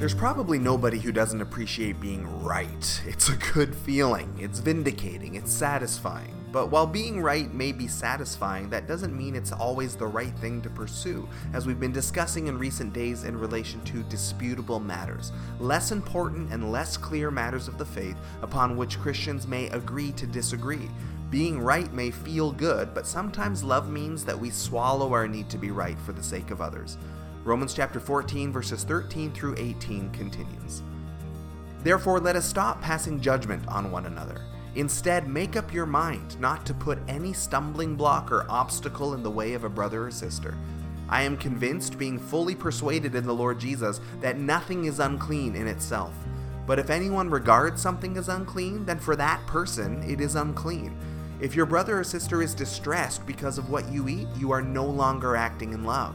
There's probably nobody who doesn't appreciate being right. It's a good feeling, it's vindicating, it's satisfying. But while being right may be satisfying, that doesn't mean it's always the right thing to pursue, as we've been discussing in recent days in relation to disputable matters, less important and less clear matters of the faith upon which Christians may agree to disagree. Being right may feel good, but sometimes love means that we swallow our need to be right for the sake of others. Romans chapter 14, verses 13 through 18 continues. Therefore, let us stop passing judgment on one another. Instead, make up your mind not to put any stumbling block or obstacle in the way of a brother or sister. I am convinced, being fully persuaded in the Lord Jesus, that nothing is unclean in itself. But if anyone regards something as unclean, then for that person it is unclean. If your brother or sister is distressed because of what you eat, you are no longer acting in love.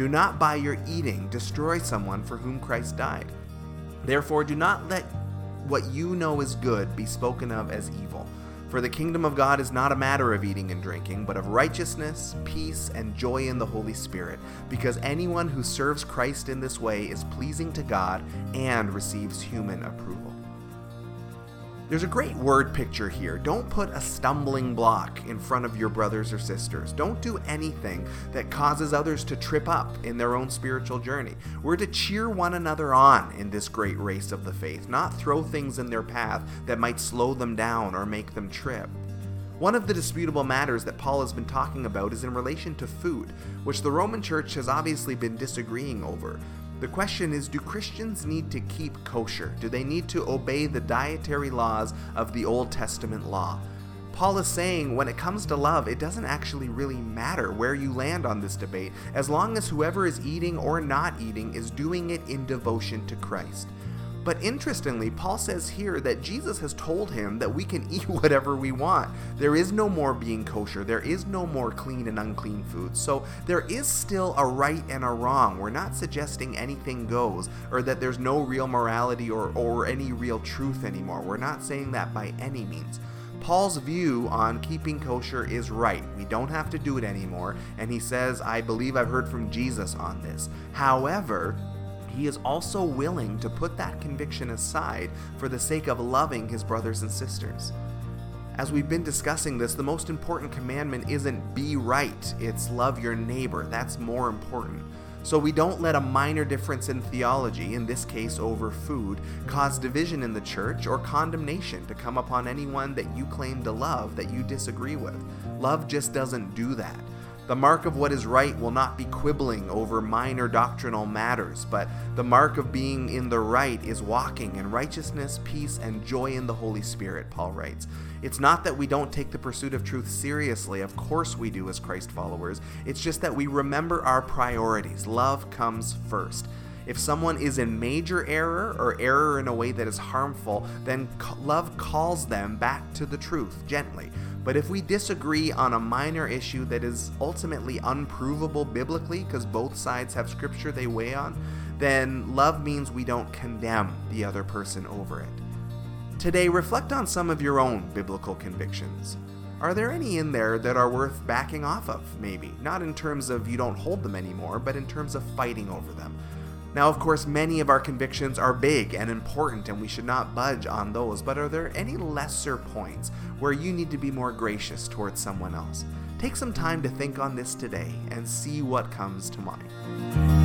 Do not by your eating destroy someone for whom Christ died. Therefore, do not let what you know is good be spoken of as evil. For the kingdom of God is not a matter of eating and drinking, but of righteousness, peace, and joy in the Holy Spirit, because anyone who serves Christ in this way is pleasing to God and receives human approval. There's a great word picture here. Don't put a stumbling block in front of your brothers or sisters. Don't do anything that causes others to trip up in their own spiritual journey. We're to cheer one another on in this great race of the faith, not throw things in their path that might slow them down or make them trip. One of the disputable matters that Paul has been talking about is in relation to food, which the Roman Church has obviously been disagreeing over. The question is do Christians need to keep kosher? Do they need to obey the dietary laws of the Old Testament law? Paul is saying when it comes to love, it doesn't actually really matter where you land on this debate, as long as whoever is eating or not eating is doing it in devotion to Christ. But interestingly, Paul says here that Jesus has told him that we can eat whatever we want. There is no more being kosher. There is no more clean and unclean food. So there is still a right and a wrong. We're not suggesting anything goes or that there's no real morality or, or any real truth anymore. We're not saying that by any means. Paul's view on keeping kosher is right. We don't have to do it anymore. And he says, I believe I've heard from Jesus on this. However, he is also willing to put that conviction aside for the sake of loving his brothers and sisters. As we've been discussing this, the most important commandment isn't be right, it's love your neighbor. That's more important. So we don't let a minor difference in theology, in this case over food, cause division in the church or condemnation to come upon anyone that you claim to love that you disagree with. Love just doesn't do that. The mark of what is right will not be quibbling over minor doctrinal matters, but the mark of being in the right is walking in righteousness, peace, and joy in the Holy Spirit, Paul writes. It's not that we don't take the pursuit of truth seriously, of course we do as Christ followers. It's just that we remember our priorities. Love comes first. If someone is in major error or error in a way that is harmful, then love calls them back to the truth gently. But if we disagree on a minor issue that is ultimately unprovable biblically, because both sides have scripture they weigh on, then love means we don't condemn the other person over it. Today, reflect on some of your own biblical convictions. Are there any in there that are worth backing off of, maybe? Not in terms of you don't hold them anymore, but in terms of fighting over them. Now, of course, many of our convictions are big and important, and we should not budge on those, but are there any lesser points where you need to be more gracious towards someone else? Take some time to think on this today and see what comes to mind.